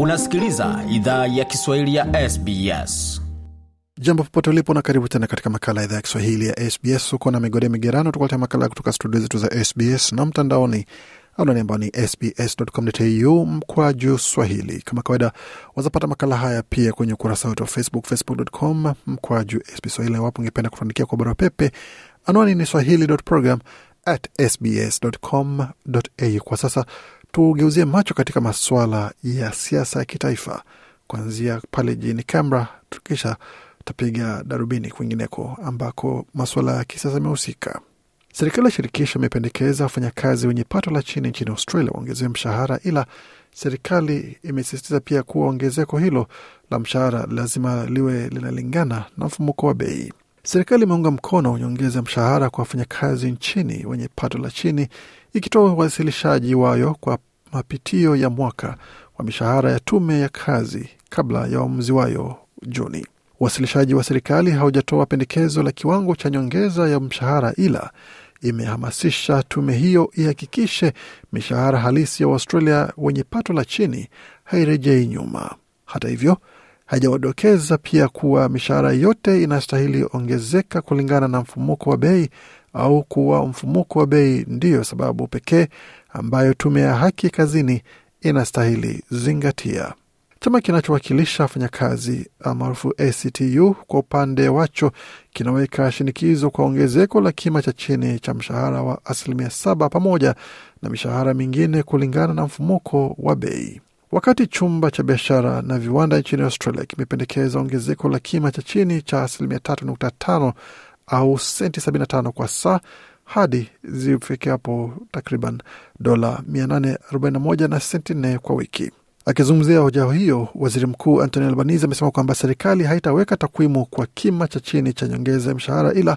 Unasikiliza idhaa ya Kiswahili ya SBS. Jambo popote ulipo na karibu tena katika makala ya idhaa ya Kiswahili ya SBS. Uko na migode migerano, tukuletea makala kutoka studio zetu za SBS na mtandaoni anwani ambao ni sbs.com.au mkwaju swahili. Kama kawaida, wazapata makala haya pia kwenye ukurasa wetu wa Facebook, facebook.com mkwaju SBS Swahili. Iwapo ungependa kutuandikia kwa barua pepe, anwani ni swahili.program at sbs.com.au. Kwa sasa tugeuzie macho katika masuala ya siasa ya kitaifa kuanzia pale jijini Canberra, tukisha tapiga darubini kwingineko ambako masuala ya kisiasa yamehusika. Serikali ya shirikisho imependekeza wafanyakazi wenye pato la chini nchini Australia waongezewe mshahara, ila serikali imesisitiza pia kuwa ongezeko hilo la mshahara lazima liwe linalingana na mfumuko wa bei. Serikali imeunga mkono nyongeza mshahara kwa wafanyakazi nchini wenye pato la chini, ikitoa uwasilishaji wayo kwa mapitio ya mwaka wa mishahara ya tume ya kazi kabla ya uamuzi wayo Juni. Uwasilishaji wa serikali haujatoa pendekezo la kiwango cha nyongeza ya mshahara, ila imehamasisha tume hiyo ihakikishe mishahara halisi ya Waustralia wenye pato la chini hairejei nyuma. Hata hivyo, haijawadokeza pia kuwa mishahara yote inastahili ongezeka kulingana na mfumuko wa bei au kuwa mfumuko wa bei ndiyo sababu pekee ambayo tume ya haki kazini inastahili zingatia. Chama kinachowakilisha wafanyakazi maarufu ACTU kwa upande wacho kinaweka shinikizo kwa ongezeko la kima cha chini cha mshahara wa asilimia saba pamoja na mishahara mingine kulingana na mfumuko wa bei. Wakati chumba cha biashara na viwanda nchini Australia kimependekeza ongezeko la kima cha chini cha asilimia tatu nukta tano au senti 75 kwa saa hadi zifikapo takriban dola 841 na senti 4 kwa wiki. Akizungumzia hoja hiyo, waziri mkuu Anthony Albanese amesema kwamba serikali haitaweka takwimu kwa kima cha chini cha nyongeza ya mshahara, ila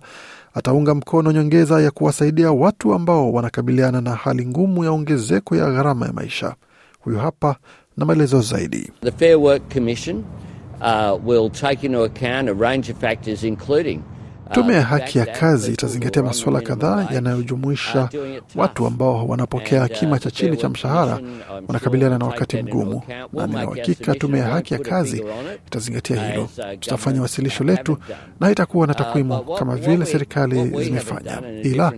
ataunga mkono nyongeza ya kuwasaidia watu ambao wanakabiliana na hali ngumu ya ongezeko ya gharama ya maisha. Huyu hapa na maelezo zaidi. The Fair Work Commission uh, will take into account a range of factors including Tume ya haki ya kazi itazingatia masuala kadhaa yanayojumuisha watu ambao wanapokea kima cha chini cha mshahara wanakabiliana na wakati mgumu, na nina uhakika tume ya haki ya kazi itazingatia hilo. Tutafanya wasilisho letu na haitakuwa na takwimu kama vile serikali zimefanya, ila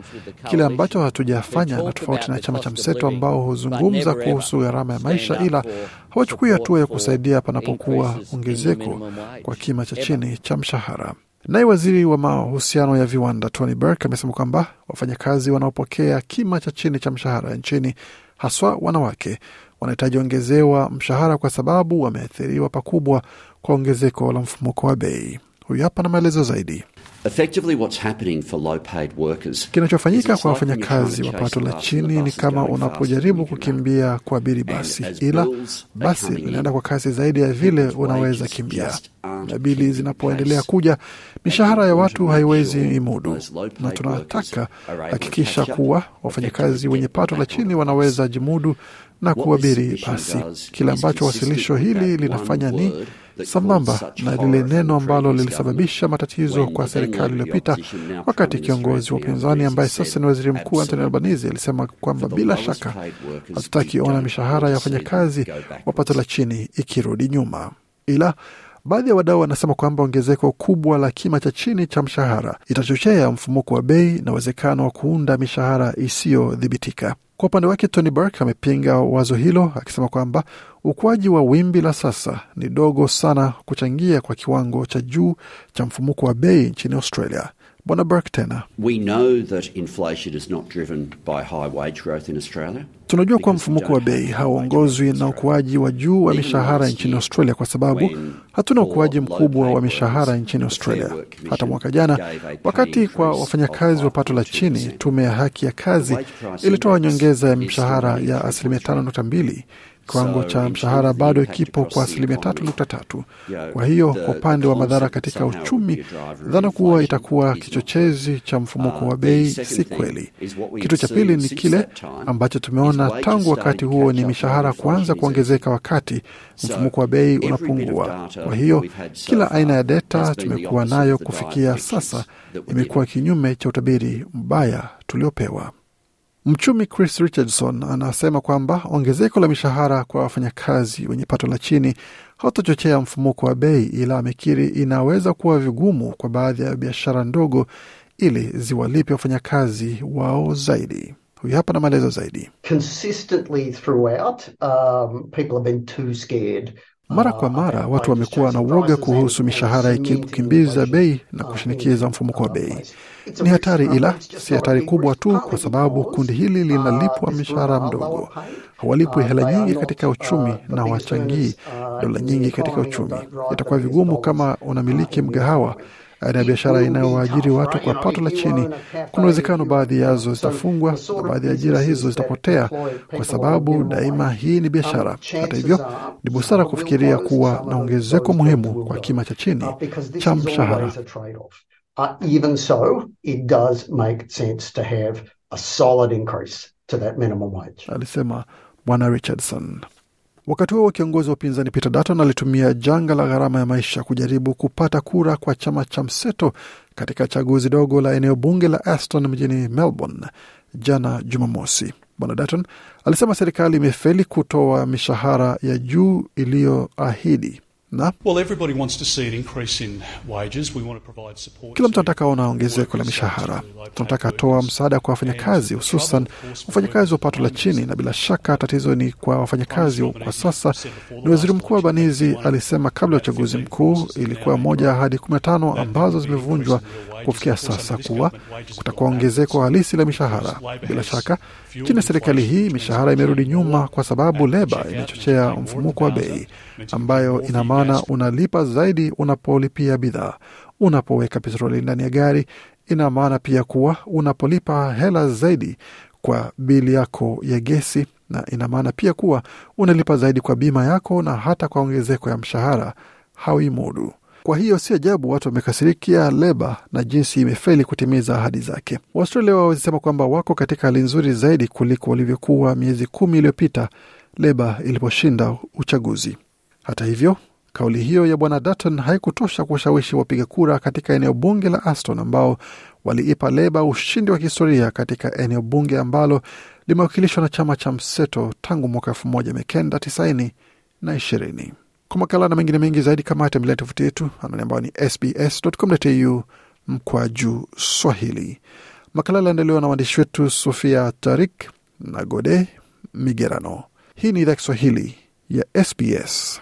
kile ambacho hatujafanya na tofauti na chama cha mseto ambao huzungumza kuhusu gharama ya maisha, ila hawachukui hatua ya kusaidia panapokuwa ongezeko kwa kima cha chini cha mshahara. Naye waziri wa mahusiano ya viwanda Tony Burke amesema kwamba wafanyakazi wanaopokea kima cha chini cha mshahara nchini, haswa wanawake, wanahitaji ongezewa mshahara kwa sababu wameathiriwa pakubwa kwa ongezeko la mfumuko wa bei. Huyu hapa na maelezo zaidi. Kinachofanyika kwa wafanyakazi wa pato la chini ni kama unapojaribu kukimbia kuabiri basi, ila basi linaenda kwa kasi zaidi ya vile unaweza kimbia, na bili zinapoendelea kuja, mishahara ya watu haiwezi imudu, na tunataka hakikisha kuwa wafanyakazi wenye pato la chini wanaweza jimudu na kuabiri basi. Kile ambacho wasilisho hili linafanya ni sambamba na lile neno ambalo lilisababisha matatizo kwa serikali iliyopita, wakati kiongozi wa upinzani ambaye sasa ni waziri mkuu Anthony Albanese alisema kwamba bila shaka hatutaki ona mishahara ya wafanyakazi wa pato la chini ikirudi nyuma, ila baadhi ya wadau wanasema kwamba ongezeko kubwa la kima cha chini cha mshahara itachochea mfumuko wa bei na uwezekano wa kuunda mishahara isiyodhibitika. Kwa upande wake Tony Burke amepinga wazo hilo akisema kwamba ukuaji wa wimbi la sasa ni dogo sana kuchangia kwa kiwango cha juu cha mfumuko wa bei nchini Australia. Bwana Burke tena, tunajua kuwa mfumuko wa bei hauongozwi na ukuaji wa juu wa mishahara nchini Australia kwa sababu hatuna ukuaji mkubwa wa mishahara nchini Australia. Hata mwaka jana, wakati kwa wafanyakazi wa pato la chini, tume ya haki ya kazi ilitoa nyongeza ya mshahara ya asilimia tano nukta mbili kiwango cha mshahara bado kipo kwa asilimia tatu nukta tatu. Kwa hiyo kwa upande wa madhara katika uchumi, dhana kuwa itakuwa kichochezi cha mfumuko wa bei si kweli. Kitu cha pili ni kile ambacho tumeona tangu wakati huo ni mishahara kuanza kuongezeka wakati mfumuko wa bei unapungua. Kwa hiyo kila aina ya data tumekuwa nayo kufikia sasa imekuwa kinyume cha utabiri mbaya tuliopewa. Mchumi Chris Richardson anasema kwamba ongezeko la mishahara kwa wafanyakazi wenye pato la chini hautochochea mfumuko wa bei, ila amekiri inaweza kuwa vigumu kwa baadhi ya biashara ndogo ili ziwalipe wafanyakazi wao zaidi. Huyu hapa na maelezo zaidi. consistently throughout, um, people have been too scared. Mara kwa mara watu wamekuwa na uoga kuhusu mishahara ikikimbiza bei na kushinikiza mfumuko wa bei. Ni hatari, ila si hatari kubwa tu kwa sababu kundi hili linalipwa mishahara mdogo, hawalipwi hela nyingi katika uchumi na hawachangii dola nyingi katika uchumi. Itakuwa vigumu kama unamiliki mgahawa aina ya biashara inayowaajiri watu kwa pato la chini. Kuna uwezekano baadhi yazo zitafungwa na baadhi ya ajira hizo zitapotea, kwa sababu daima hii ni biashara. Hata hivyo, ni busara kufikiria kuwa na ongezeko muhimu kwa kima cha chini cha mshahara. Uh, even so, it does make sense to have a solid increase to that minimum wage. alisema Bwana Richardson. Wakati huo kiongozi wa upinzani Peter Dutton alitumia janga la gharama ya maisha kujaribu kupata kura kwa chama cha mseto katika chaguzi dogo la eneo bunge la Aston mjini Melbourne jana Jumamosi. Bwana Dutton alisema serikali imefeli kutoa mishahara ya juu iliyoahidi na Well, everybody wants to see an increase in wages. We want to provide support. kila mtu anataka ona ongezeko la mishahara. Tunataka toa msaada kwa wafanyakazi, hususan wafanyakazi wa pato la chini, na bila shaka tatizo ni kwa wafanyakazi kwa sasa. Ni waziri mkuu Albanizi alisema kabla ya uchaguzi mkuu, ilikuwa moja hadi ahadi 15 ambazo zimevunjwa kufikia sasa, kuwa kutakuwa ongezeko halisi la mishahara. Bila shaka chini ya serikali hii mishahara imerudi nyuma kwa sababu leba imechochea mfumuko wa bei, ambayo ina maana unalipa zaidi unapolipia bidhaa. Unapoweka petroli ndani ya gari, ina maana pia kuwa unapolipa hela zaidi kwa bili yako ya gesi, na ina maana pia kuwa unalipa zaidi kwa bima yako na hata kwa ongezeko ya mshahara hauimudu. Kwa hiyo si ajabu watu wamekasirikia leba na jinsi imefeli kutimiza ahadi zake. Waustralia wawezisema kwamba wako katika hali nzuri zaidi kuliko walivyokuwa miezi kumi iliyopita leba iliposhinda uchaguzi. Hata hivyo, kauli hiyo ya bwana Dutton haikutosha kuwashawishi wapiga kura katika eneo bunge la Aston ambao waliipa leba ushindi wa kihistoria katika eneo bunge ambalo limewakilishwa na chama cha mseto tangu mwaka elfu moja mia kenda tisaini na ishirini. Kwa makala na mengine mengi zaidi kama tembelea tovuti yetu anwani ambayo ni sbs.com.au mkwaju Swahili. Makala yaliandaliwa na waandishi wetu Sofia Tarik na Gode Migerano. Hii ni idhaa Kiswahili ya SBS.